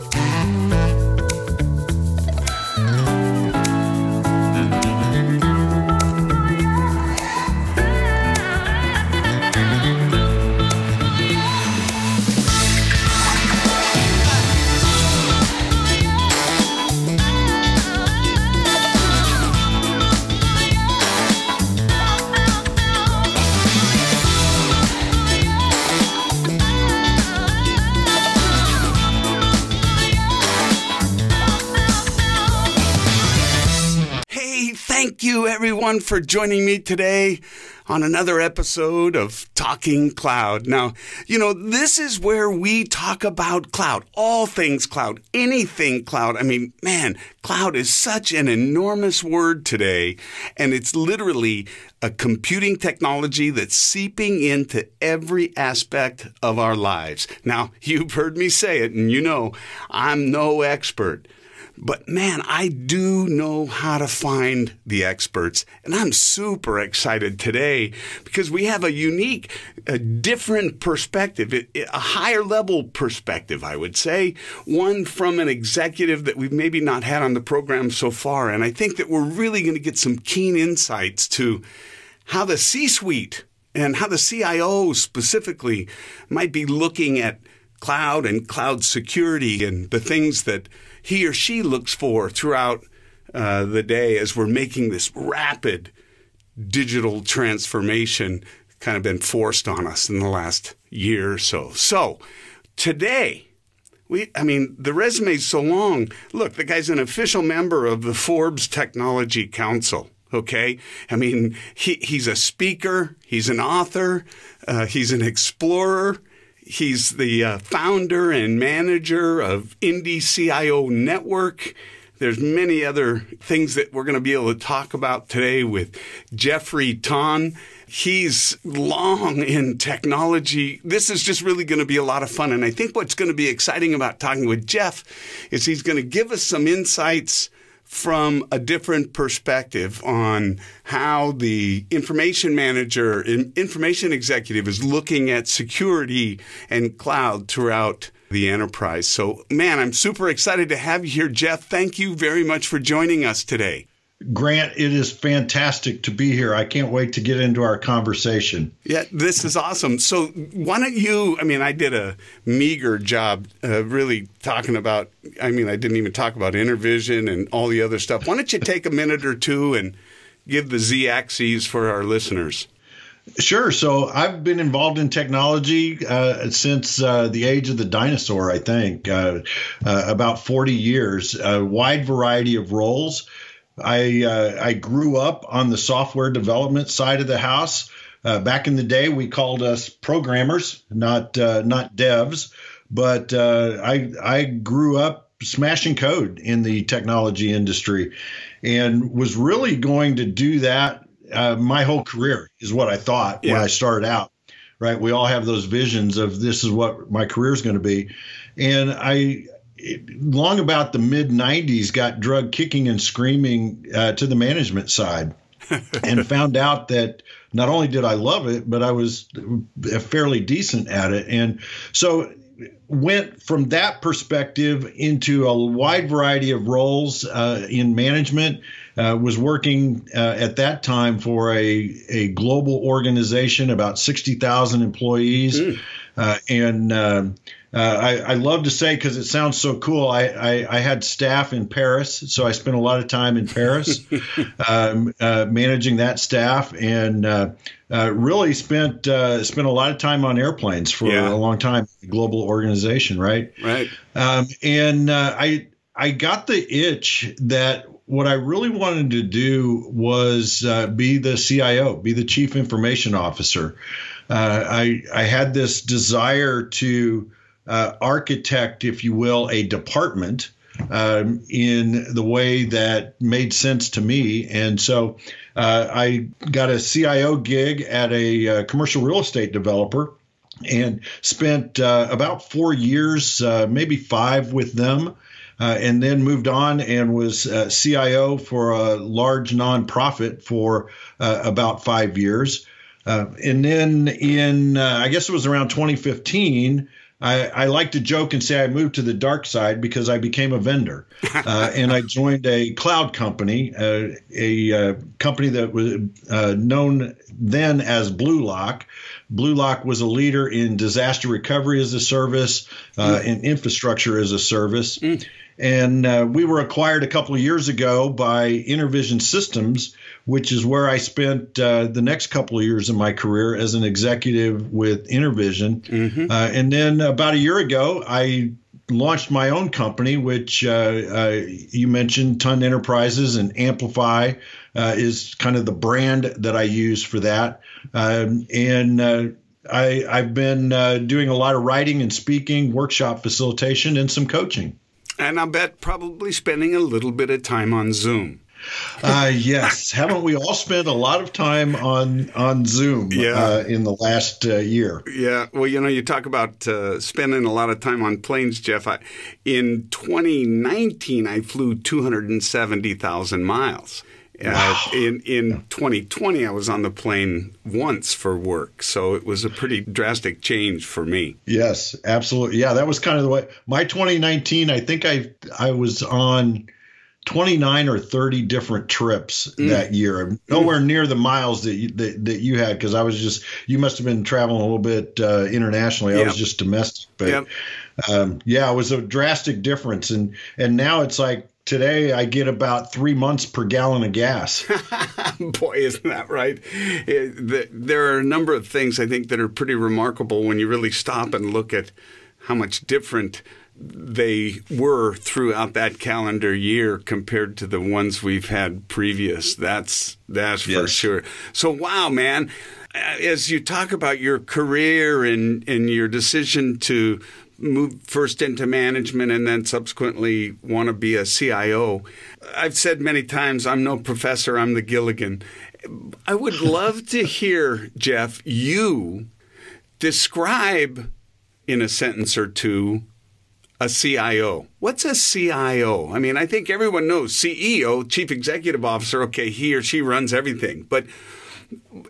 Mm-hmm. Everyone, for joining me today on another episode of Talking Cloud. Now, you know, this is where we talk about cloud, all things cloud, anything cloud. I mean, man, cloud is such an enormous word today, and it's literally a computing technology that's seeping into every aspect of our lives. Now, you've heard me say it, and you know, I'm no expert. But man, I do know how to find the experts. And I'm super excited today because we have a unique, a different perspective, a higher level perspective, I would say, one from an executive that we've maybe not had on the program so far. And I think that we're really going to get some keen insights to how the C suite and how the CIO specifically might be looking at cloud and cloud security and the things that he or she looks for throughout uh, the day as we're making this rapid digital transformation kind of been forced on us in the last year or so. So today, we, I mean, the resume's so long. Look, the guy's an official member of the Forbes Technology Council. Okay. I mean, he, he's a speaker. He's an author. Uh, he's an explorer. He's the uh, founder and manager of Indy CIO Network. There's many other things that we're going to be able to talk about today with Jeffrey Ton. He's long in technology. This is just really going to be a lot of fun. And I think what's going to be exciting about talking with Jeff is he's going to give us some insights from a different perspective on how the information manager, information executive is looking at security and cloud throughout the enterprise. So, man, I'm super excited to have you here, Jeff. Thank you very much for joining us today. Grant, it is fantastic to be here. I can't wait to get into our conversation. Yeah, this is awesome. So, why don't you? I mean, I did a meager job uh, really talking about, I mean, I didn't even talk about Intervision and all the other stuff. Why don't you take a minute or two and give the Z axes for our listeners? Sure. So I've been involved in technology uh, since uh, the age of the dinosaur, I think, uh, uh about 40 years, a wide variety of roles. I uh, I grew up on the software development side of the house. Uh, back in the day, we called us programmers, not uh, not devs. But uh, I I grew up smashing code in the technology industry, and was really going to do that uh, my whole career. Is what I thought yeah. when I started out. Right, we all have those visions of this is what my career is going to be, and I long about the mid 90s got drug kicking and screaming uh, to the management side and found out that not only did I love it, but I was fairly decent at it. And so went from that perspective into a wide variety of roles uh, in management. Uh, was working uh, at that time for a, a global organization, about 60,000 employees. Mm. and um, uh, I, I, love to say because it sounds so cool. I, I, I, had staff in Paris, so I spent a lot of time in Paris um, uh, managing that staff, and uh, uh really spent uh, spent a lot of time on airplanes for yeah. a long time. Global organization, right? Right. Um, and uh, I I got the itch that what I really wanted to do was be the CIO, be the chief information officer. I I had this desire to uh, architect, if you will, a department um, in the way that made sense to me. And so uh, I got a CIO gig at a uh, commercial real estate developer and spent uh, about four years, uh, maybe five with them. Uh, and then moved on and was CIO for a large nonprofit for about five years. and then in, I guess it was around 2015, I, I, like to joke and say I moved to the dark side because I became a vendor, uh, and I joined a cloud company, uh, a uh, company that was uh, known then as BlueLock. Blue Lock was a leader in disaster recovery as a service, mm. and infrastructure as a service. Mm. And uh, we were acquired a couple of years ago by Intervision Systems, which is where I spent uh, the next couple of years of my career as an executive with Intervision. Mm-hmm. Uh, and then about a year ago, I launched my own company, which uh, uh, you mentioned, Ton Enterprises and Amplify uh, is kind of the brand that I use for that. Um, and I, have been doing a lot of writing and speaking, workshop facilitation, and some coaching. And I bet probably spending a little bit of time on Zoom. Uh, yes, haven't we all spent a lot of time on on Zoom yeah. uh, in the last uh, year? Yeah, well, you know, you talk about uh, spending a lot of time on planes, Jeff. I, in 2019, I flew 270,000 miles. Uh, wow. in in 2020, I was on the plane once for work, so it was a pretty drastic change for me. Yes, absolutely. Yeah, that was kind of the way. My 2019, I think I I was on 29 or 30 different trips mm. that year. Nowhere mm. near the miles that you, that, that you had because I was just you must have been traveling a little bit uh, internationally. Yep. I was just domestic, but yep. um, yeah, it was a drastic difference. And and now it's like today I get about three months per gallon of gas. Boy, isn't that right? It, there are a number of things I think that are pretty remarkable when you really stop and look at how much different they were throughout that calendar year compared to the ones we've had previous. That's that's yes. for sure. So wow, man, uh, as you talk about your career and and your decision to move first into management and then subsequently want to be a CIO. I've said many times I'm no professor, I'm the Gilligan. I would love to hear Jeff you describe in a sentence or two a CIO. What's a CIO? I mean, I think everyone knows CEO, Chief Executive Officer, okay, he or she runs everything. But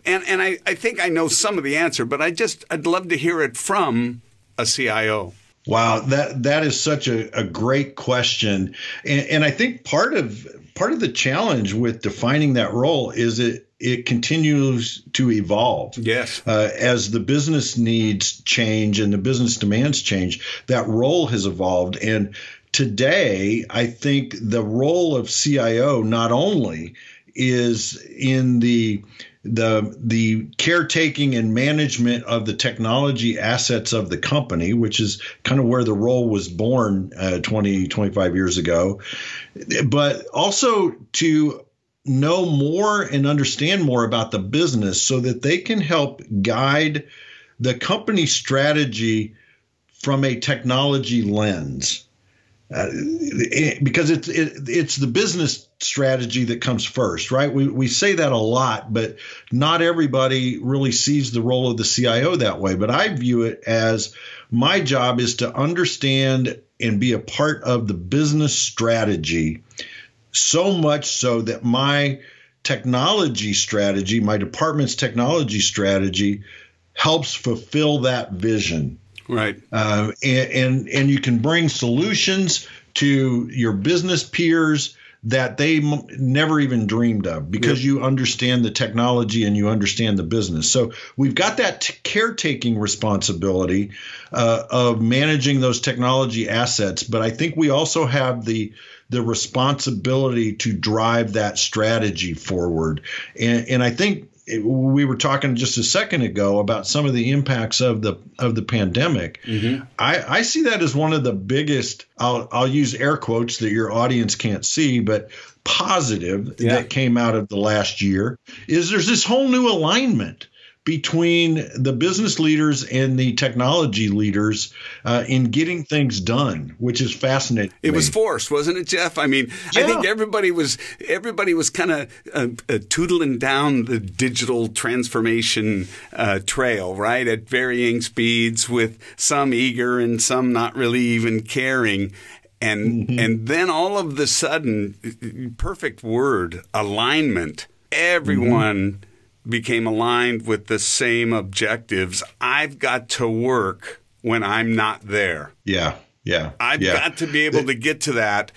and and I, I think I know some of the answer, but I just I'd love to hear it from a CIO. Wow, that that is such a, a great question. And, and I think part of part of the challenge with defining that role is it it continues to evolve. Yes. Uh, as the business needs change and the business demands change, that role has evolved. And today, I think the role of CIO not only is in the the the caretaking and management of the technology assets of the company, which is kind of where the role was born uh, 20, 25 years ago, but also to know more and understand more about the business so that they can help guide the company strategy from a technology lens. Uh, because it's it, it's the business strategy that comes first, right? We we say that a lot, but not everybody really sees the role of the CIO that way. But I view it as my job is to understand and be a part of the business strategy so much so that my technology strategy, my department's technology strategy, helps fulfill that vision. Right. Uh, and, and and you can bring solutions to your business peers that they m- never even dreamed of because you understand the technology and you understand the business. So we've got that t- caretaking responsibility uh, of managing those technology assets, but I think we also have the the responsibility to drive that strategy forward. And, and I think we were talking just a second ago about some of the impacts of the of the pandemic. Mm-hmm. I, I see that as one of the biggest. I'll I'll use air quotes that your audience can't see, but positive yeah. that came out of the last year is there's this whole new alignment between the business leaders and the technology leaders uh, in getting things done, which is fascinating. It was forced, wasn't it, Jeff? I mean, yeah. I think everybody was everybody was kind of uh, uh, tootling down the digital transformation uh, trail, right, at varying speeds, with some eager and some not really even caring. And mm-hmm. and then all of the sudden, perfect word, alignment. Everyone. Mm-hmm became aligned with the same objectives. I've got to work when I'm not there. Yeah. Yeah. I've yeah. got to be able to get to that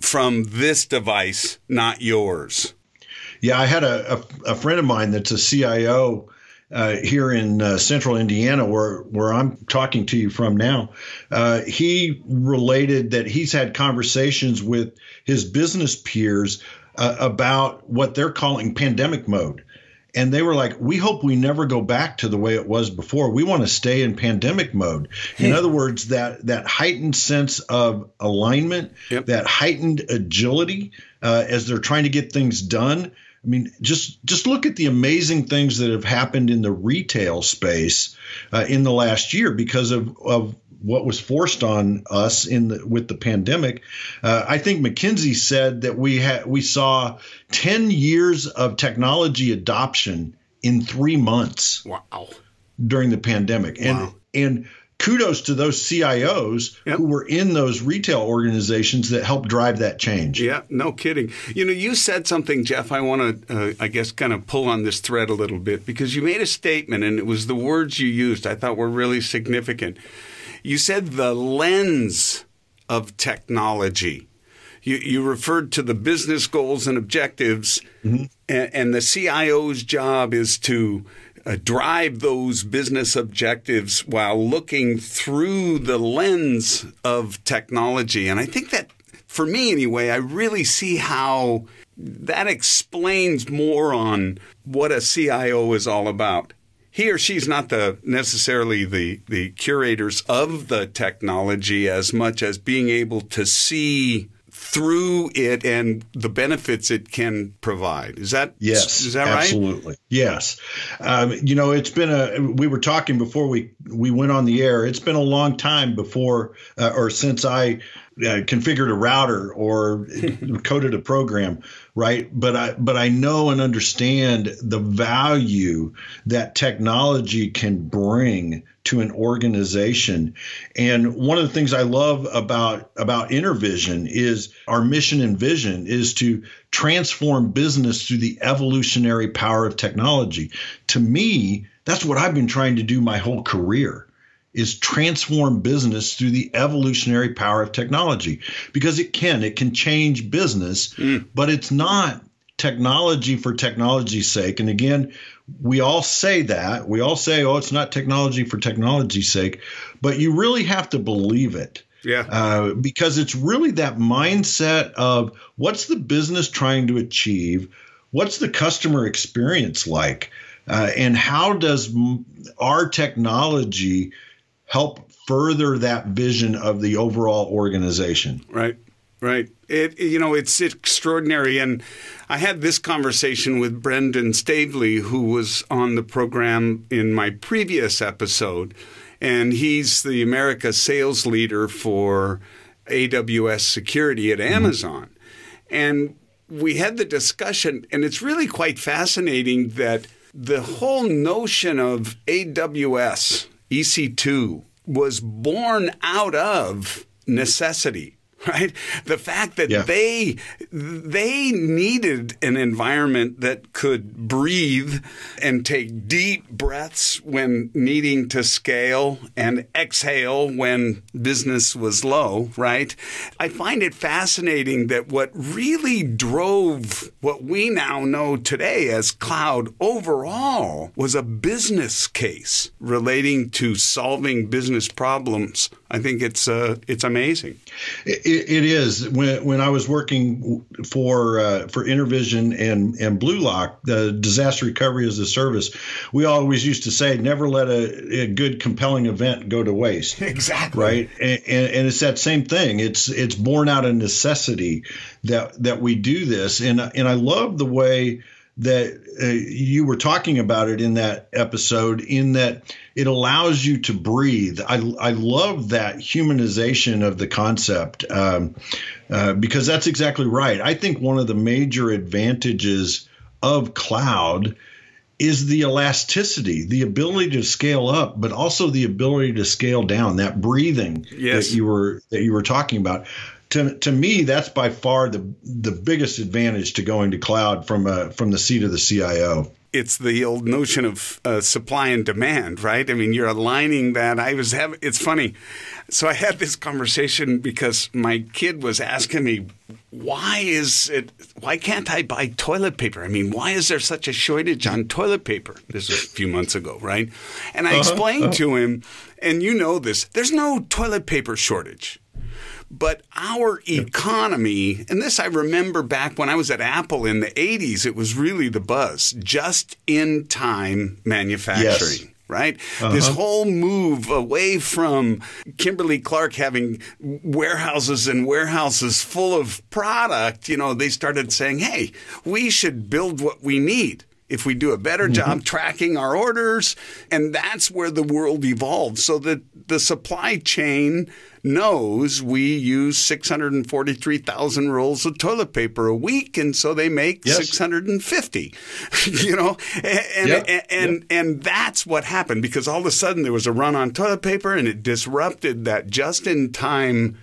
from this device, not yours. Yeah, I had a, a, a friend of mine that's a CIO uh, here in uh, central Indiana, where, where I'm talking to you from now. Uh, he related that he's had conversations with his business peers uh, about what they're calling pandemic mode and they were like, "We hope we never go back to the way it was before. We want to stay in pandemic mode." In other words, that that heightened sense of alignment, yep. that heightened agility uh, as they're trying to get things done. I mean, just just look at the amazing things that have happened in the retail space uh, in the last year because of of what was forced on us in the, with the pandemic. Uh, I think McKinsey said that we had we saw 10 years of technology adoption in 3 months. Wow. During the pandemic. Wow. And and kudos to those CIOs yep. who were in those retail organizations that helped drive that change. Yeah, no kidding. You know, you said something, Jeff. I want to, uh, I guess, kind of pull on this thread a little bit because you made a statement, and it was the words you used I thought were really significant. You said the lens of technology. You, you referred to the business goals and objectives, mm-hmm. and, and, the CIO's job is to uh, drive those business objectives while looking through the lens of technology. And I think that, for me anyway, I really see how that explains more on what a CIO is all about he or she's not the necessarily the the curators of the technology as much as being able to see through it and the benefits it can provide. Is that yes? Is that right? Absolutely. Yes. Um, you know, it's been a. We were talking before we we went on the air. It's been a long time before uh, or since I uh, configured a router or coded a program, right? But I but I know and understand the value that technology can bring to an organization. And one of the things I love about about Intervision is our mission and vision is to transform business through the evolutionary power of technology. To me, that's what I've been trying to do my whole career is transform business through the evolutionary power of technology because it can it can change business mm. but it's not technology for technology's sake and again we all say that we all say oh it's not technology for technology's sake but you really have to believe it yeah. Uh, because it's really that mindset of what's the business trying to achieve? What's the customer experience like? Uh, and how does our technology help further that vision of the overall organization. Right. Right. It you know it's extraordinary, and I had this conversation with Brendan Stavely, who was on the program in my previous episode, and he's the America sales leader for AWS security at mm-hmm. Amazon, mm-hmm. and we had the discussion, and it's really quite fascinating that the whole notion of AWS EC2 was born out of necessity right? The fact that yeah. they they needed an environment that could breathe and take deep breaths when needing to scale and exhale when business was low, right? I find it fascinating that what really drove what we now know today as cloud overall was a business case relating to solving business problems. I think it's uh, it's amazing. It, it is when when I was working for uh, for Intervision and and BlueLock, the disaster recovery as a service. We always used to say, never let a, a good compelling event go to waste. Exactly. Right, and, and, and it's that same thing. It's it's born out of necessity that that we do this, and and I love the way that uh, you were talking about it in that episode in that it allows you to breathe. I, I love that humanization of the concept um, uh, because that's exactly right. I think one of the major advantages of cloud is the elasticity the ability to scale up but also the ability to scale down that breathing yes. that you were that you were talking about to, to me, that's by far the the biggest advantage to going to cloud from a, from the seat of the CIO. it's the old notion of uh, supply and demand, right? I mean, you're aligning that. I was having, it's funny. So I had this conversation because my kid was asking me, why is it, why can't I buy toilet paper? I mean, why is there such a shortage on toilet paper? This was a few months ago, right? And I uh-huh, explained uh-huh. to him, and you know this, there's no toilet paper shortage. But our economy, and this I remember back when I was at Apple in the 80s, it was really the buzz just in time manufacturing. Yes right? Uh-huh. This whole move away from Kimberly Clark having warehouses and warehouses full of product, you know, they started saying, hey, we should build what we need if we do a better mm-hmm. job tracking our orders. And that's where the world evolves So that the supply chain knows we use 643,000 rolls of toilet paper a week, and so they make yes. 650. you know, and yep. and and, yep. and that's what happened because all of a sudden there was a run on toilet paper, and it disrupted that just in time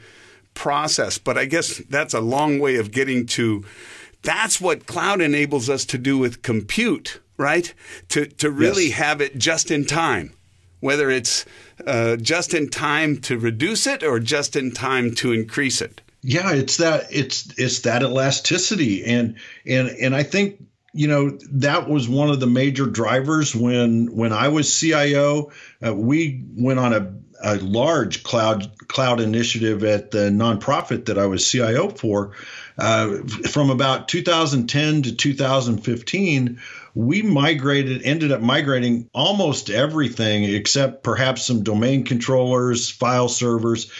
process. But I guess that's a long way of getting to. That's what cloud enables us to do with compute, right? To to really yes. have it just in time whether it's uh, just in time to reduce it or just in time to increase it. Yeah, it's that it's it's that elasticity, and and and I think you know that was one of the major drivers when when I was CIO. Uh, we went on a, a large cloud cloud initiative at the nonprofit that I was CIO for. Uh, from about 2010 to 2015, we migrated, ended up migrating almost everything except perhaps some domain controllers, file servers.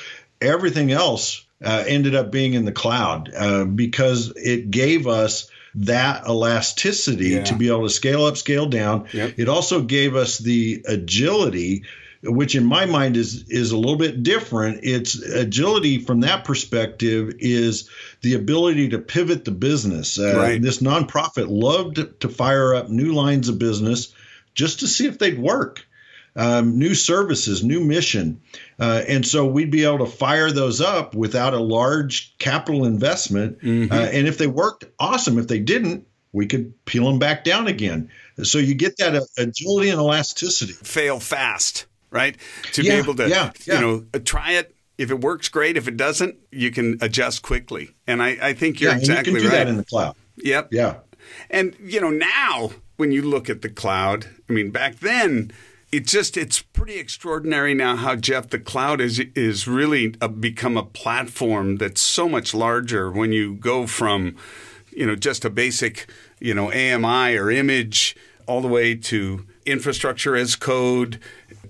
Everything else uh, ended up being in the cloud uh, because it gave us that elasticity yeah. to be able to scale up, scale down. Yep. It also gave us the agility which in my mind is is a little bit different. It's agility from that perspective is the ability to pivot the business. Uh, right. This nonprofit loved to fire up new lines of business just to see if they'd work. Um, new services, new mission. Uh, and so we'd be able to fire those up without a large capital investment. Mm-hmm. Uh, and if they worked, awesome. If they didn't, we could peel them back down again. So you get that agility and elasticity. Fail fast right? To yeah, be able to, yeah, yeah. you know, uh, try it. If it works, great. If it doesn't, you can adjust quickly. And I, I think you're exactly you can do right. that in the cloud. Yep. Yeah. And you know, now when you look at the cloud, I mean, back then it's just it's pretty extraordinary now how Jeff the cloud is is really a, become a platform that's so much larger when you go from you know just a basic you know AMI or image all the way to infrastructure as code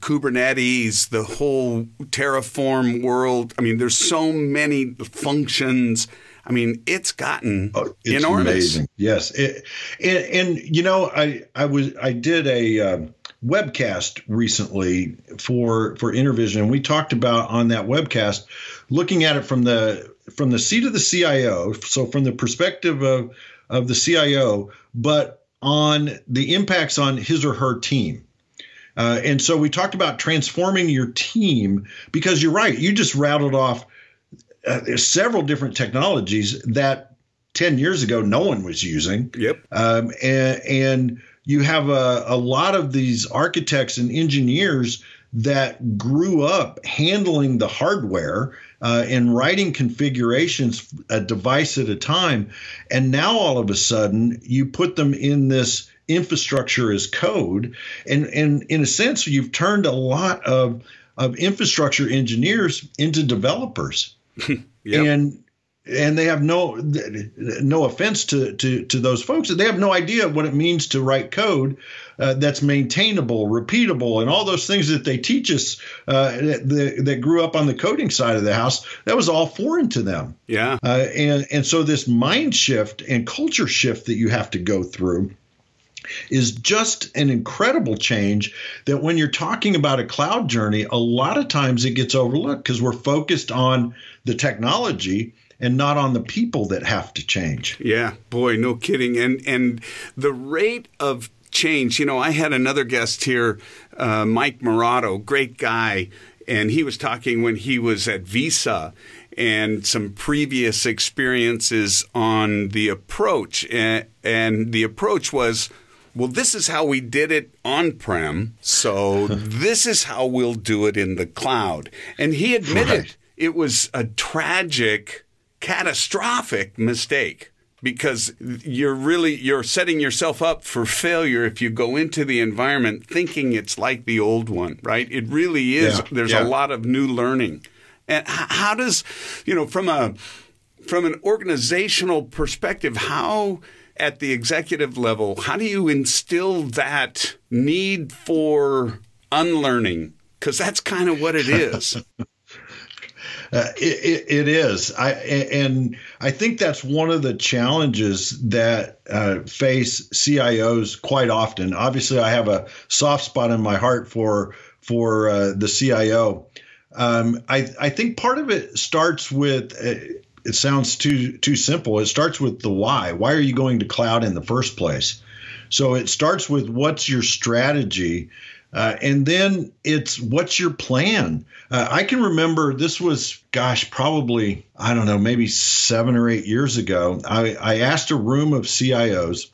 Kubernetes, the whole Terraform world. I mean, there's so many functions. I mean, it's gotten oh, it's enormous. Amazing. Yes, it, and, and, you know, I I was I did a um, webcast recently for for Intervision, and we talked about on that webcast looking at it from the from the seat of the CIO, so from the perspective of of the CIO, but on the impacts on his or her team. Uh, and so we talked about transforming your team because you're right. You just rattled off uh, several different technologies that 10 years ago no one was using. Yep. Um, and, and, you have a, a lot of these architects and engineers that grew up handling the hardware uh, and writing configurations a device at a time. And now all of a sudden, you put them in this infrastructure as code. And, and in a sense, you've turned a lot of, of infrastructure engineers into developers. yep. And and they have no no offense to, to to those folks they have no idea what it means to write code uh, that's maintainable repeatable and all those things that they teach us uh, that, that grew up on the coding side of the house that was all foreign to them. Yeah. Uh, and and so this mind shift and culture shift that you have to go through is just an incredible change that when you're talking about a cloud journey, a lot of times it gets overlooked because we're focused on the technology and not on the people that have to change. Yeah, boy, no kidding. And and the rate of change, you know, I had another guest here, uh, Mike Morado, great guy, and he was talking when he was at Visa and some previous experiences on the approach and, and the approach was well, this is how we did it on prem, so this is how we'll do it in the cloud. And he admitted right. it was a tragic, catastrophic mistake because you're really you're setting yourself up for failure if you go into the environment thinking it's like the old one, right? It really is. Yeah. There's yeah. a lot of new learning. And how does, you know, from a from an organizational perspective, how at the executive level, how do you instill that need for unlearning? Because that's kind of what it is. Uh, it, it is. I and I think that's one of the challenges that uh, face CIOs quite often. Obviously, I have a soft spot in my heart for for uh, the CIO. Um, I I think part of it starts with uh, it sounds too too simple. It starts with the why. Why are you going to cloud in the first place? So it starts with what's your strategy, uh, and then it's what's your plan. Uh, I can remember this was, gosh, probably I don't know, maybe seven or eight years ago. I, I asked a room of CIOs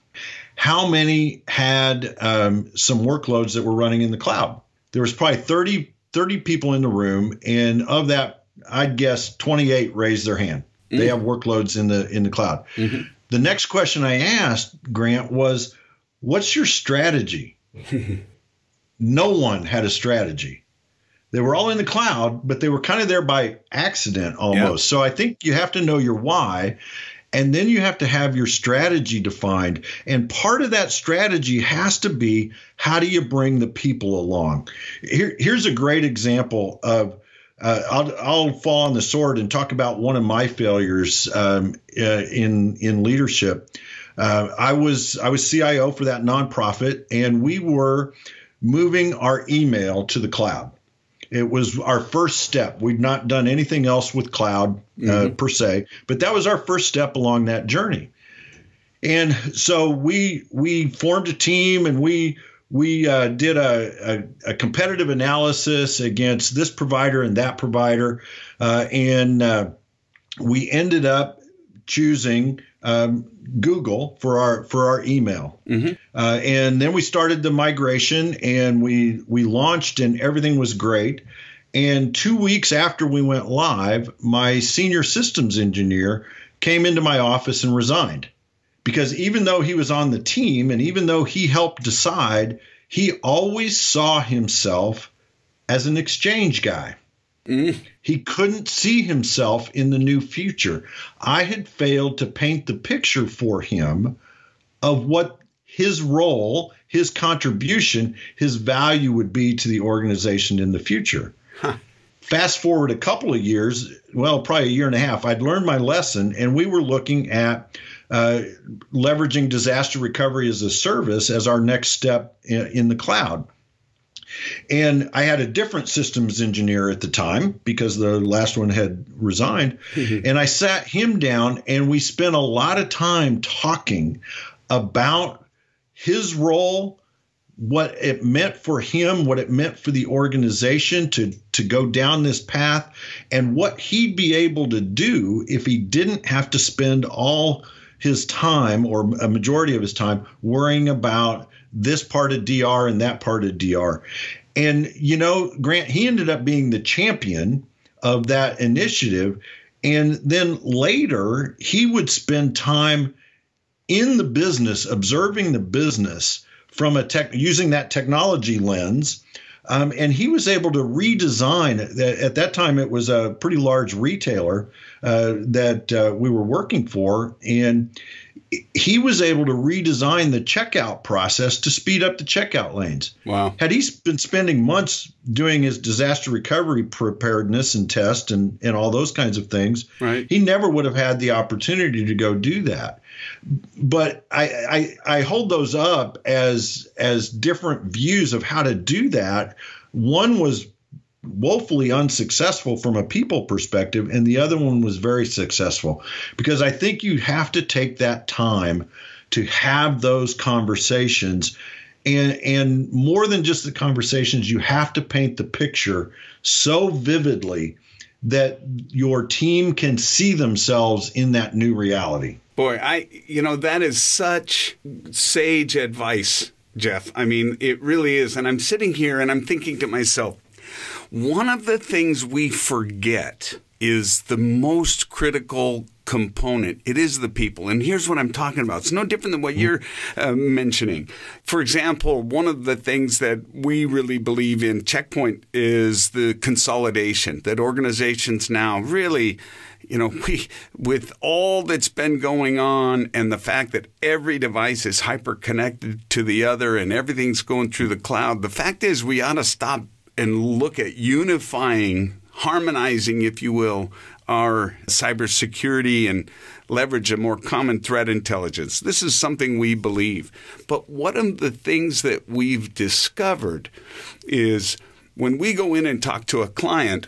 how many had um, some workloads that were running in the cloud. There was probably 30, 30 people in the room, and of that, I'd guess 28 raised their hand. Mm-hmm. They have workloads in the in the cloud. Mm-hmm. The next question I asked Grant was, "What's your strategy?" no one had a strategy. They were all in the cloud, but they were kind of there by accident almost. Yeah. So I think you have to know your why. And then you have to have your strategy defined. And part of that strategy has to be how do you bring the people along? Here, here's a great example of uh, I'll, I'll fall on the sword and talk about one of my failures um, uh, in in leadership. Uh, I was I was CIO for that nonprofit, and we were moving our email to the cloud. It was our first step. We'd not done anything else with cloud uh, mm-hmm. per se, but that was our first step along that journey. And so we we formed a team, and we we uh, did a, a, a, competitive analysis against this provider and that provider, uh, and uh, we ended up choosing um, Google for our for our email. Mm-hmm. Uh, and then we started the migration, and we we launched, and everything was great. And two weeks after we went live, my senior systems engineer came into my office and resigned because even though he was on the team and even though he helped decide, he always saw himself as an exchange guy. Mm. He couldn't see himself in the new future. I had failed to paint the picture for him of what his role, his contribution, his value would be to the organization in the future. Huh. Fast forward a couple of years, well, probably a year and a half, I'd learned my lesson, and we were looking at uh, leveraging disaster recovery as a service as our next step in, in the cloud. And I had a different systems engineer at the time because the last one had resigned. Mm-hmm. And I sat him down and we spent a lot of time talking about his role, what it meant for him, what it meant for the organization to, to go down this path, and what he'd be able to do if he didn't have to spend all his time or a majority of his time worrying about this part of DR and that part of DR. And, you know, Grant, he ended up being the champion of that initiative. And then later, he would spend time in the business, observing the business from a tech, using that technology lens. Um, and he was able to redesign. At that time, it was a pretty large retailer uh, that uh, we were working for, and he was able to redesign the checkout process to speed up the checkout lanes. Wow! Had he been spending months doing his disaster recovery preparedness and test and and all those kinds of things, right. he never would have had the opportunity to go do that. But I, I I hold those up as as different views of how to do that. One was woefully unsuccessful from a people perspective, and the other one was very successful because I think you have to take that time to have those conversations. And, and more than just the conversations, you have to paint the picture so vividly that your team can see themselves in that new reality. Boy, I you know that is such sage advice, Jeff. I mean, it really is. And I'm sitting here and I'm thinking to myself, one of the things we forget is the most critical component. It is the people. And here's what I'm talking about. It's no different than what you're uh, mentioning. For example, one of the things that we really believe in Check Point is the consolidation that organizations now really you know, we with all that's been going on and the fact that every device is hyper connected to the other and everything's going through the cloud, the fact is we ought to stop and look at unifying, harmonizing, if you will, our cybersecurity and leverage a more common threat intelligence. This is something we believe. But one of the things that we've discovered is when we go in and talk to a client,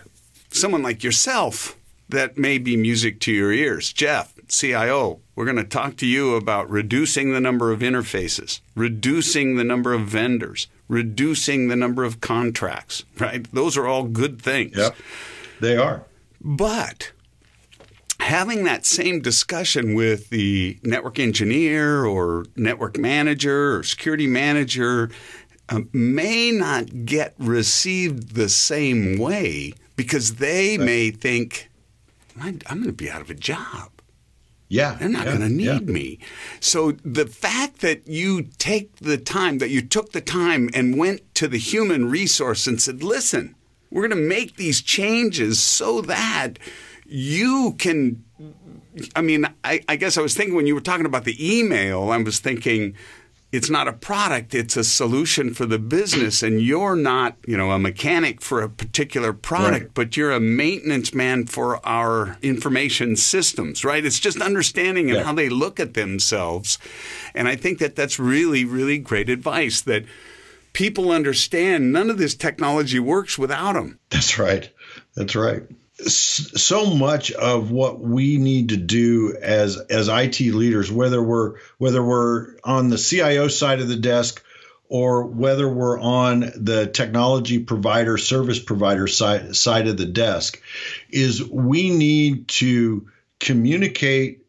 someone like yourself, that may be music to your ears. Jeff, CIO, we're going to talk to you about reducing the number of interfaces, reducing the number of vendors, reducing the number of contracts, right? Those are all good things. Yep, they are. But having that same discussion with the network engineer or network manager or security manager uh, may not get received the same way because they may think, I'm going to be out of a job. Yeah. They're not yeah, going to need yeah. me. So the fact that you take the time, that you took the time and went to the human resource and said, listen, we're going to make these changes so that you can. I mean, I, I guess I was thinking when you were talking about the email, I was thinking, it's not a product it's a solution for the business and you're not you know a mechanic for a particular product Right. but you're a maintenance man for our information systems right it's just understanding and Yeah. how they look at themselves and i think that that's really really great advice that people understand none of this technology works without them That's right. That's right. So much of what we need to do as as IT leaders, whether we're whether we're on the CIO side of the desk or whether we're on the technology provider, service provider side side of the desk, is we need to communicate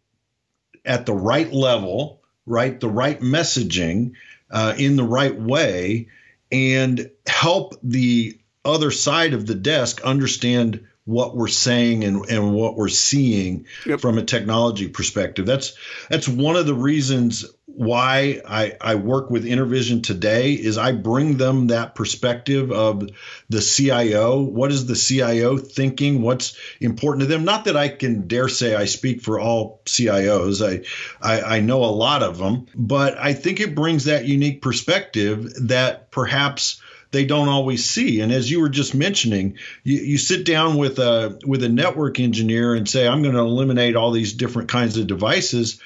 at the right level, right, the right messaging uh, in the right way, and help the other side of the desk understand what we're saying and, and what we're seeing Yep. from a technology perspective. That's that's one of the reasons why I, I work with Intervision today is I bring them that perspective of the CIO. What is the CIO thinking? What's important to them? Not that I can dare say I speak for all CIOs. I, I, I know a lot of them, but I think it brings that unique perspective that perhaps they don't always see. And as you were just mentioning, you, you sit down with a with a network engineer and say, I'm going to eliminate all these different kinds of devices.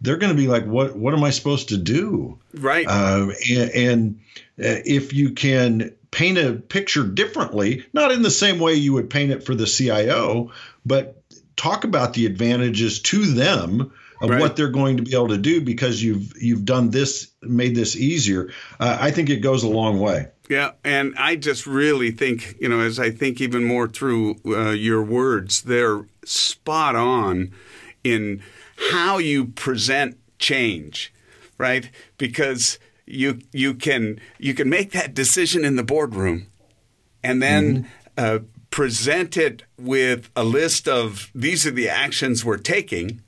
They're going to be like, what What am I supposed to do? right Uh, and, and uh, if you can paint a picture differently, not in the same way you would paint it for the CIO, but talk about the advantages to them of Right. what they're going to be able to do because you've you've done this, made this easier. Uh, I think it goes a long way. Yeah, and I just really think, you know, as I think even more through uh, your words, they're spot on in how you present change, right? Because you you can you can make that decision in the boardroom, and then uh, present it with a list of these are the actions we're taking,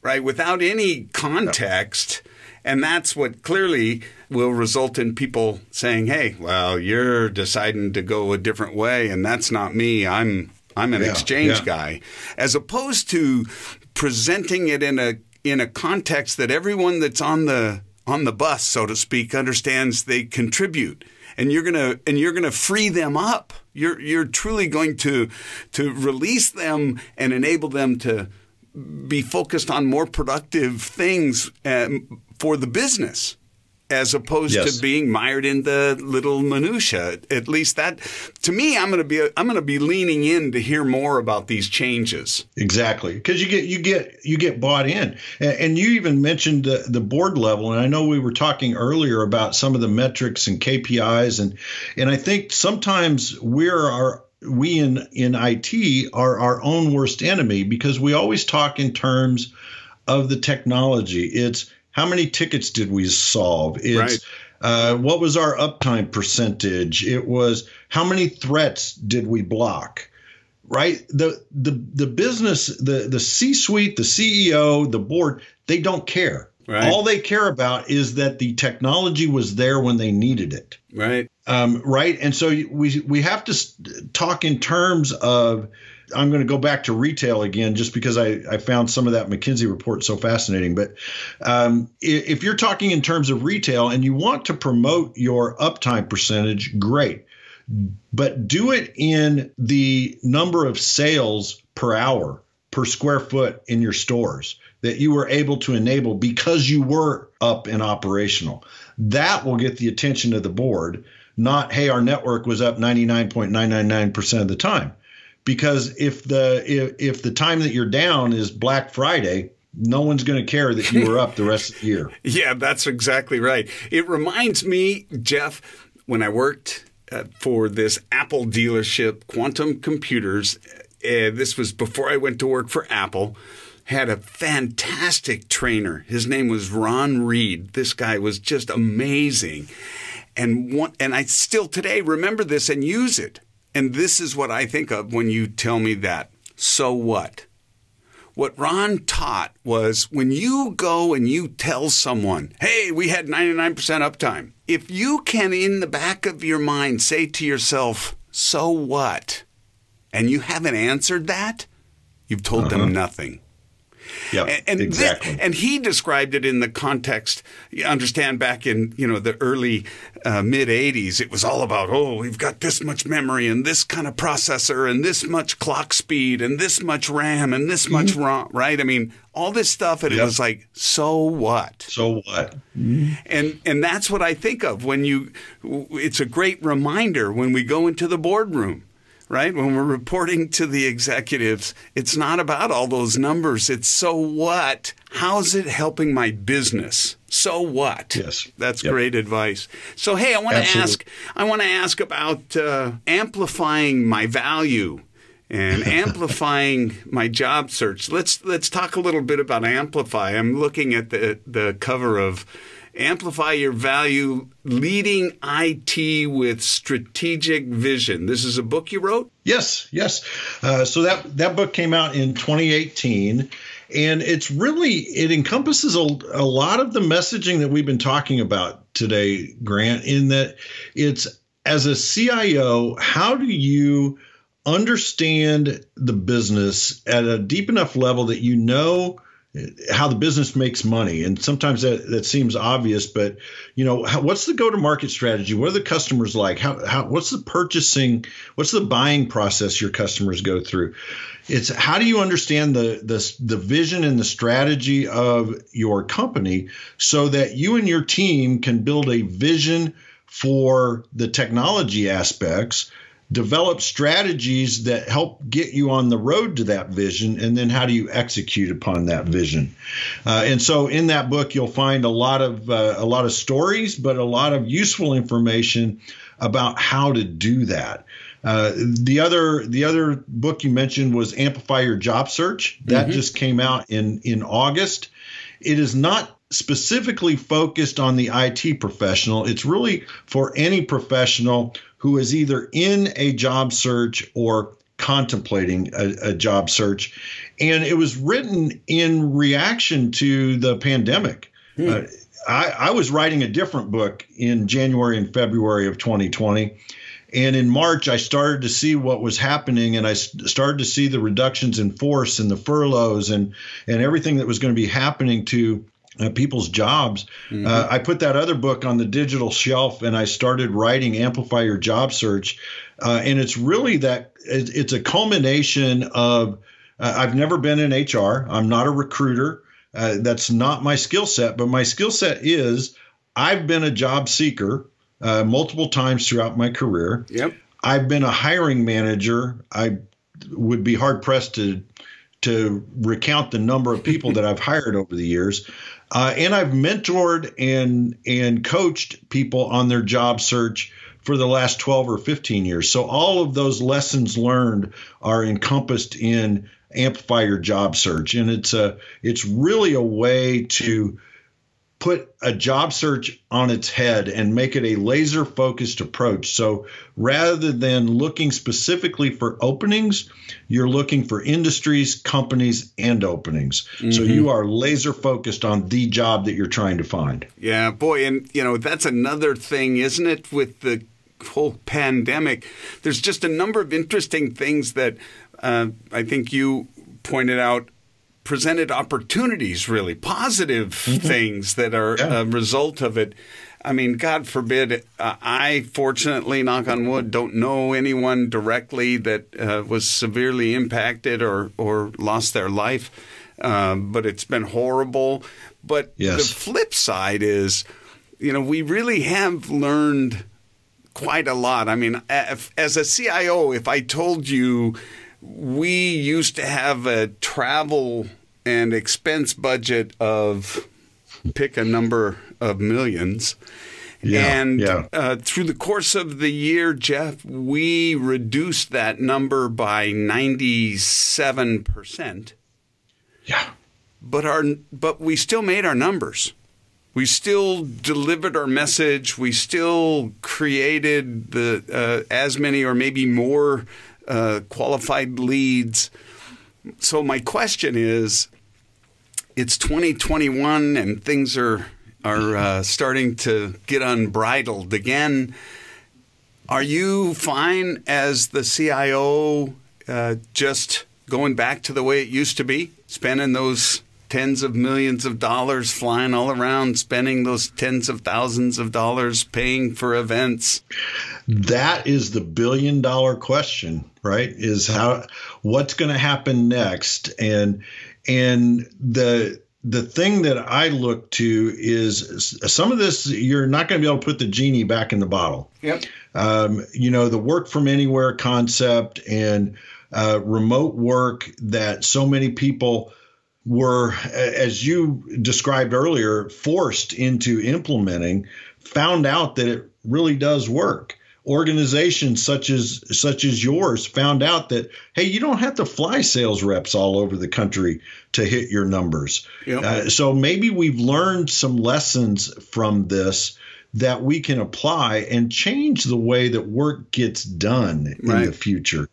right? Without any context. And that's what clearly will result in people saying, "Hey, well, you're deciding to go a different way, and that's not me. I'm I'm an Yeah, exchange yeah. guy," as opposed to presenting it in a in a context that everyone that's on the on the bus, so to speak, understands they contribute, and you're gonna and you're gonna free them up. You're you're truly going to to release them and enable them to be focused on more productive things um, for the business as opposed Yes. to being mired in the little minutia. At least that, to me, I'm going to be I'm going to be leaning in to hear more about these changes. Exactly, because you get you get you get bought in, and, and you even mentioned the, the board level, and I know we were talking earlier about some of the metrics and KPIs, and and I think sometimes we're our we in in IT are our own worst enemy because we always talk in terms of the technology. It's how many tickets did we solve? It's Right. uh, what was our uptime percentage? It was how many threats did we block? Right? The the the business, the the C-suite, the CEO, the board, they don't care. Right. All they care about is that the technology was there when they needed it. Right. Um, right. And so we we have to talk in terms of. I'm going to go back to retail again, just because I, I found some of that McKinsey report so fascinating. But um, if you're talking in terms of retail and you want to promote your uptime percentage, great. But do it in the number of sales per hour per square foot in your stores that you were able to enable because you were up and operational. That will get the attention of the board, not, hey, our network was up 99.999% of the time. Because if the if, if the time that you're down is Black Friday, no one's going to care that you were up the rest of the year. Yeah, that's exactly right. It reminds me, Jeff, when I worked uh, for this Apple dealership, Quantum Computers, uh, this was before I went to work for Apple, had a fantastic trainer. His name was Ron Reed. This guy was just amazing. And one, and I still today remember this and use it. And this is what I think of when you tell me that. So what? What Ron taught was when you go and you tell someone, hey, we had 99% uptime, if you can, in the back of your mind, say to yourself, so what? And you haven't answered that, you've told them uh-huh. nothing. Yeah, And, and exactly. and he described it in the context. You understand, back in you know the early uh, mid '80s, it was all about oh, we've got this much memory and this kind of processor and this much clock speed and this much RAM and this much ROM. Right? I mean, all this stuff, and it was like, so what? so what? And and that's what I think of when you. It's a great reminder when we go into the boardroom, right? When we're reporting to the executives, it's not about all those numbers. It's so what? How's it helping my business? So what? Yes. that's Yep. great advice. So hey, I want to ask. I want to ask about uh, amplifying my value. And amplifying my job search. Let's let's talk a little bit about amplify. I'm looking at the the cover of Amplify Your Value Leading IT with Strategic Vision. This is a book you wrote? Yes, yes. Uh, so that that book came out in 2018, and it's really it encompasses a, a lot of the messaging that we've been talking about today, Grant. In that it's as a CIO, how do you understand the business at a deep enough level that you know how the business makes money. And sometimes that, that seems obvious but you know how, what's the go to market strategy? What are the customers like? How, how what's the purchasing what's the buying process your customers go through? It's how do you understand the the, the vision and the strategy of your company so that you and your team can build a vision for the technology aspects develop strategies that help get you on the road to that vision and then how do you execute upon that vision? Uh, and so in that book you'll find a lot of uh, a lot of stories but a lot of useful information about how to do that. Uh, the other the other book you mentioned was amplify your job search. That just came out in in august. It is not specifically focused on the IT professional. It's really for any professional who is either in a job search or contemplating a, a job search. And it was written in reaction to the pandemic. Uh, I, I was writing a different book in January and February of 2020. And in March, I started to see what was happening, and I started to see the reductions in force and the furloughs and and everything that was going to be happening to uh, people's jobs. Uh, I put that other book on the digital shelf, and I started writing "Amplify Your Job Search," uh, and it's really that it, it's a culmination of. Uh, I've never been in HR. I'm not a recruiter. Uh, that's not my skill set, but my skill set is I've been a job seeker uh, multiple times throughout my career. Yep. I've been a hiring manager. I would be hard pressed to to recount the number of people that I've hired over the years. Uh, and I've mentored and and coached people on their job search for the last 12 or 15 years. So all of those lessons learned are encompassed in amplify your job search. And it's a it's really a way to put a job search on its head and make it a laser focused approach. So rather than looking specifically for openings, you're looking for industries, companies, and openings. Mm-hmm. So you are laser focused on the job that you're trying to find. Yeah, boy. And, you know, that's another thing, isn't it, with the whole pandemic? There's just a number of interesting things that uh, I think you pointed out presented opportunities, really positive mm-hmm. things that are yeah. a result of it. I mean, God forbid, uh, I fortunately, knock on wood, don't know anyone directly that uh, was severely impacted or, or lost their life, um, but it's been horrible. But yes. the flip side is, you know, we really have learned quite a lot. I mean, as a CIO, if I told you we used to have a travel and expense budget of pick a number of millions. Yeah, and yeah. Uh, through the course of the year, Jeff, we reduced that number by 97%. Yeah. But our but we still made our numbers. We still delivered our message. We still created the uh, as many or maybe more uh, qualified leads. So my question is, it's 2021 and things are are uh, starting to get unbridled again. Are you fine as the CIO, uh, just going back to the way it used to be, spending those tens of millions of dollars flying all around, spending those tens of thousands of dollars paying for events? That is the billion dollar question right? Is how what's going to happen next, and and the the thing that I look to is some of this you're not going to be able to put the genie back in the bottle. Yep. Um, you know the work from anywhere concept and uh, remote work that so many people were, as you described earlier, forced into implementing, found out that it really does work organizations such as such as yours found out that hey you don't have to fly sales reps all over the country to hit your numbers yep. uh, so maybe we've learned some lessons from this that we can apply and change the way that work gets done right. in the future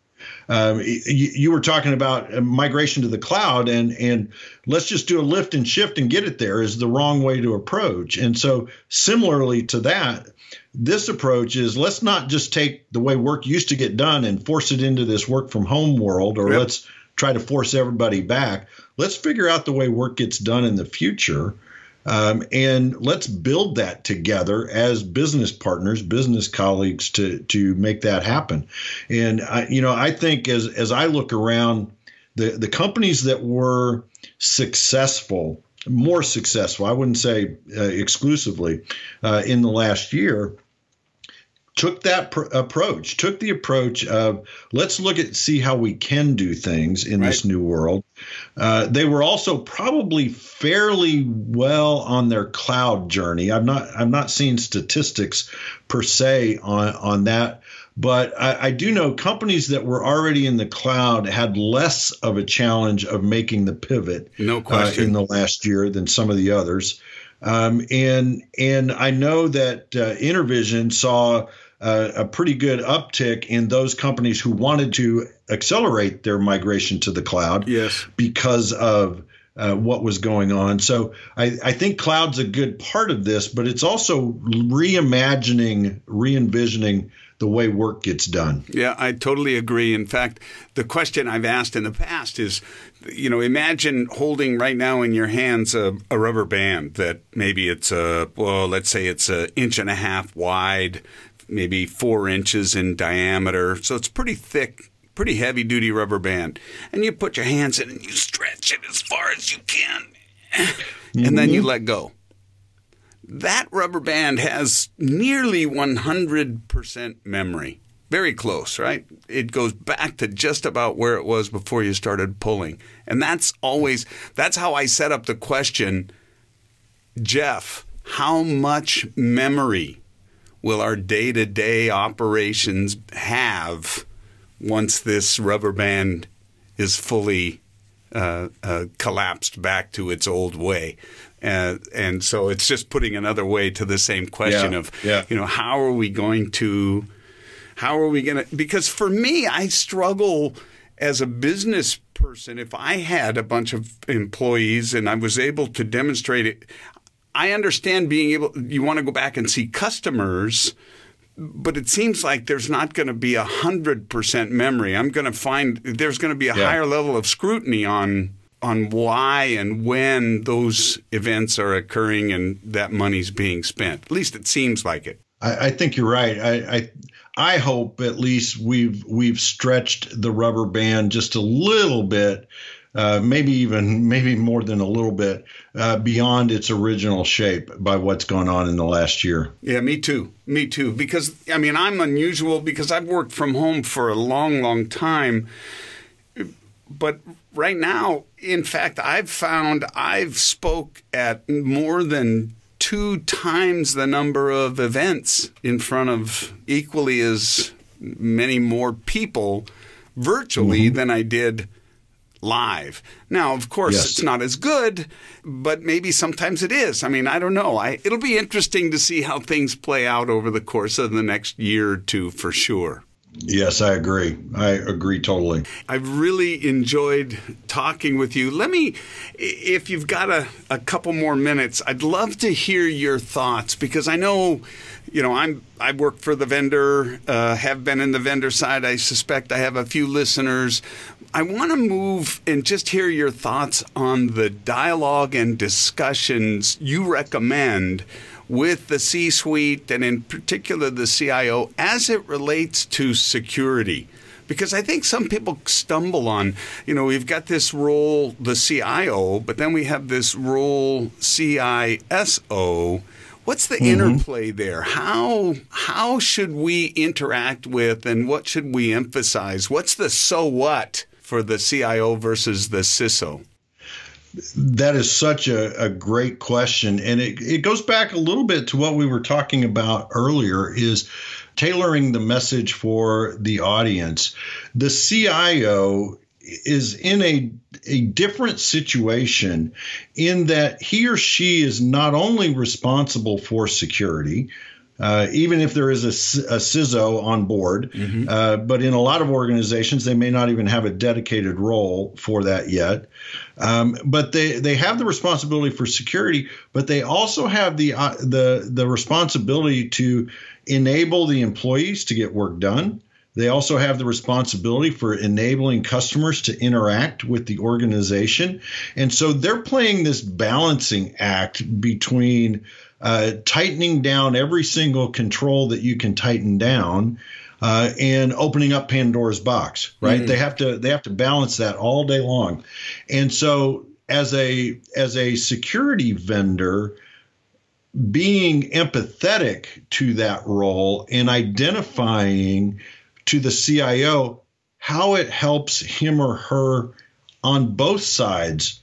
um, you, you, were talking about migration to the cloud, and and let's just do a lift and shift and get it there is the wrong way to approach. And so, similarly to that, this approach is let's not just take the way work used to get done and force it into this work from home world, or yep. let's try to force everybody back. Let's figure out the way work gets done in the future. Um, and let's build that together as business partners, business colleagues to to make that happen. And I, you know, I think as as I look around, the the companies that were successful, more successful, I wouldn't say uh, exclusively, uh, in the last year, took that pr- approach, took the approach of let's look at see how we can do things in right. this new world. Uh, they were also probably fairly well on their cloud journey. I'm not I'm not seeing statistics per se on on that. But I, I do know companies that were already in the cloud had less of a challenge of making the pivot no question. Uh, in the last year than some of the others. Um, and and I know that uh, Intervision saw uh, a pretty good uptick in those companies who wanted to accelerate their migration to the cloud. Yes, because of uh, what was going on. So I, I, think cloud's a good part of this, but it's also reimagining, re-envisioning the way work gets done. Yeah, I totally agree. In fact, the question I've asked in the past is, you know, imagine holding right now in your hands a, a rubber band that maybe it's a, well, let's say it's an inch and a half wide, maybe four inches in diameter. So it's pretty thick, pretty heavy duty rubber band. And you put your hands in and you stretch it as far as you can. Mm-hmm. And then you mm-hmm. let go. That rubber band has nearly 100% memory. Very close, right? It goes back to just about where it was before you started pulling. And that's always, that's how I set up the question Jeff, how much memory will our day to day operations have once this rubber band is fully uh, uh, collapsed back to its old way. Uh, and so it's just putting another way to the same question Yeah, of, yeah. you know, how are we going to, how are we going to, because for me, I struggle as a business person. If I had a bunch of employees and I was able to demonstrate it, I understand being able, you want to go back and see customers but it seems like there's not going to be a hundred percent memory. I'm going to find there's going to be a Yeah. higher level of scrutiny on on why and when those events are occurring and that money's being spent. At least it seems like it. I, I think you're right. I, I I hope at least we've we've stretched the rubber band just a little bit, uh, maybe even maybe more than a little bit uh, beyond its original shape by what's gone on in the last year. Yeah, me too. Me too. Because I mean, I'm unusual because I've worked from home for a long, long time. But right now, in fact, I've found I've spoke at more than two times the number of events in front of equally as many more people virtually than I did live. Now, of course, Yes. it's not as good, but maybe sometimes it is. I mean, I don't know. I, it'll be interesting to see how things play out over the course of the next year or two for sure. Yes, I agree. I agree totally. I've really enjoyed talking with you. Let me, if you've got a, a couple more minutes, I'd love to hear your thoughts because I know, you know, I'm I work for the vendor, uh, have been in the vendor side. I suspect I have a few listeners. I want to move and just hear your thoughts on the dialogue and discussions you recommend with the C suite and, in particular, the CIO as it relates to security. Because I think some people stumble on, you know, we've got this role, the CIO, but then we have this role, CISO. What's the mm-hmm. interplay there? How how should we interact with, and what should we emphasize? What's the so what for the CIO versus the CISO? That is such a, a great question. And it, it goes back a little bit to what we were talking about earlier is tailoring the message for the audience. The CIO is in a, a different situation in that he or she is not only responsible for security, uh, even if there is a CISO on board, uh, but in a lot of organizations, they may not even have a dedicated role for that yet. Um, but they, they have the responsibility for security, but they also have the uh, the the responsibility to enable the employees to get work done. They also have the responsibility for enabling customers to interact with the organization, and so they're playing this balancing act between uh, tightening down every single control that you can tighten down. Uh, and opening up Pandora's box, right? They have to they have to balance that all day long, and so as a as a security vendor, being empathetic to that role and identifying to the CIO how it helps him or her on both sides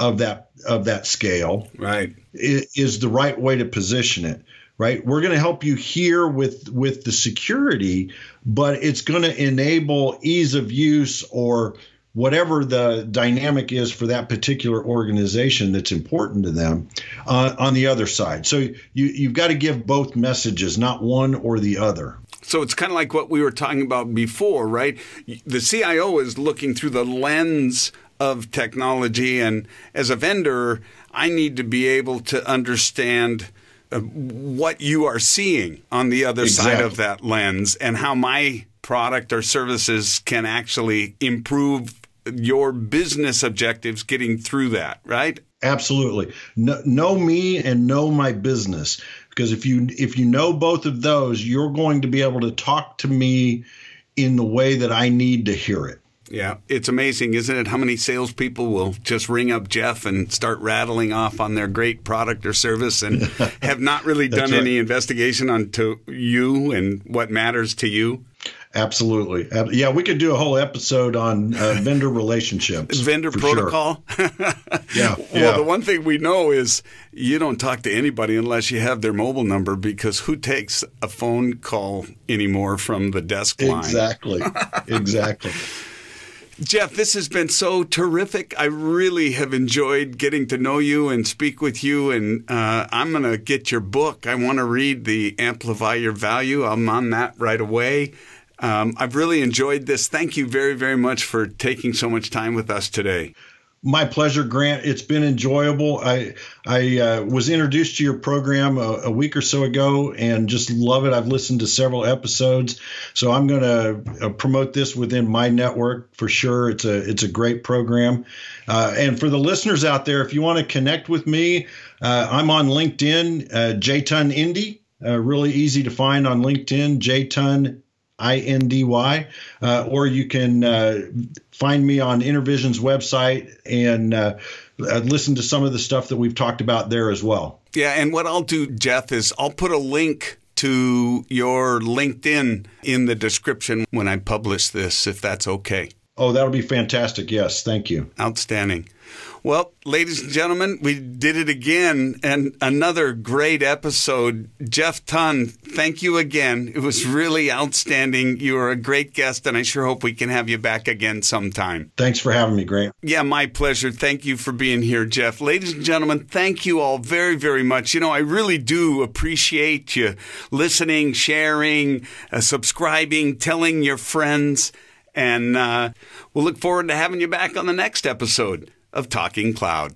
of that of that scale Right. is the right way to position it right we're going to help you here with with the security but it's going to enable ease of use or whatever the dynamic is for that particular organization that's important to them uh, on the other side so you you've got to give both messages not one or the other So it's kind of like what we were talking about before, right? The CIO is looking through the lens of technology, and as a vendor, I need to be able to understand uh, what you are seeing on the other side of that lens and how my product or services can actually improve your business objectives getting through that, right? Absolutely. Know, know me and know my business because if you if you know both of those, you're going to be able to talk to me in the way that I need to hear it. Yeah, it's amazing, isn't it? How many salespeople will just ring up Jeff and start rattling off on their great product or service and have not really done right. any investigation onto you and what matters to you? Absolutely. Yeah, we could do a whole episode on uh, vendor relationships. Vendor for sure. protocol. Yeah. Well, yeah. the one thing we know is you don't talk to anybody unless you have their mobile number because who takes a phone call anymore from the desk line? Exactly. exactly. Jeff, this has been so terrific. I really have enjoyed getting to know you and speak with you. And uh, I'm going to get your book. I want to read the Amplify Your Value. I'm on that right away. Um, I've really enjoyed this. Thank you very, very much for taking so much time with us today. My pleasure, Grant. It's been enjoyable. I I uh, was introduced to your program a, a, week or so ago and just love it. I've listened to several episodes, so I'm going to uh, promote this within my network for sure. It's a it's a great program. Uh, and for the listeners out there, if you want to connect with me, uh, I'm on LinkedIn, uh, JTon Indy. Uh, really easy to find on LinkedIn, JTon I N D Y, uh, or you can uh, find me on Intervision's website and uh, uh, listen to some of the stuff that we've talked about there as well. Yeah, and what I'll do, Jeff, is I'll put a link to your LinkedIn in the description when I publish this, if that's okay. Oh, that'll be fantastic. Yes, thank you. Outstanding. Well, ladies and gentlemen, we did it again and another great episode. Jeff Ton, thank you again. It was really outstanding. You are a great guest, and I sure hope we can have you back again sometime. Thanks for having me, Grant. Yeah, my pleasure. Thank you for being here, Jeff. Ladies and gentlemen, thank you all very, very much. You know, I really do appreciate you listening, sharing, uh, subscribing, telling your friends. And uh, we'll look forward to having you back on the next episode of Talking Cloud.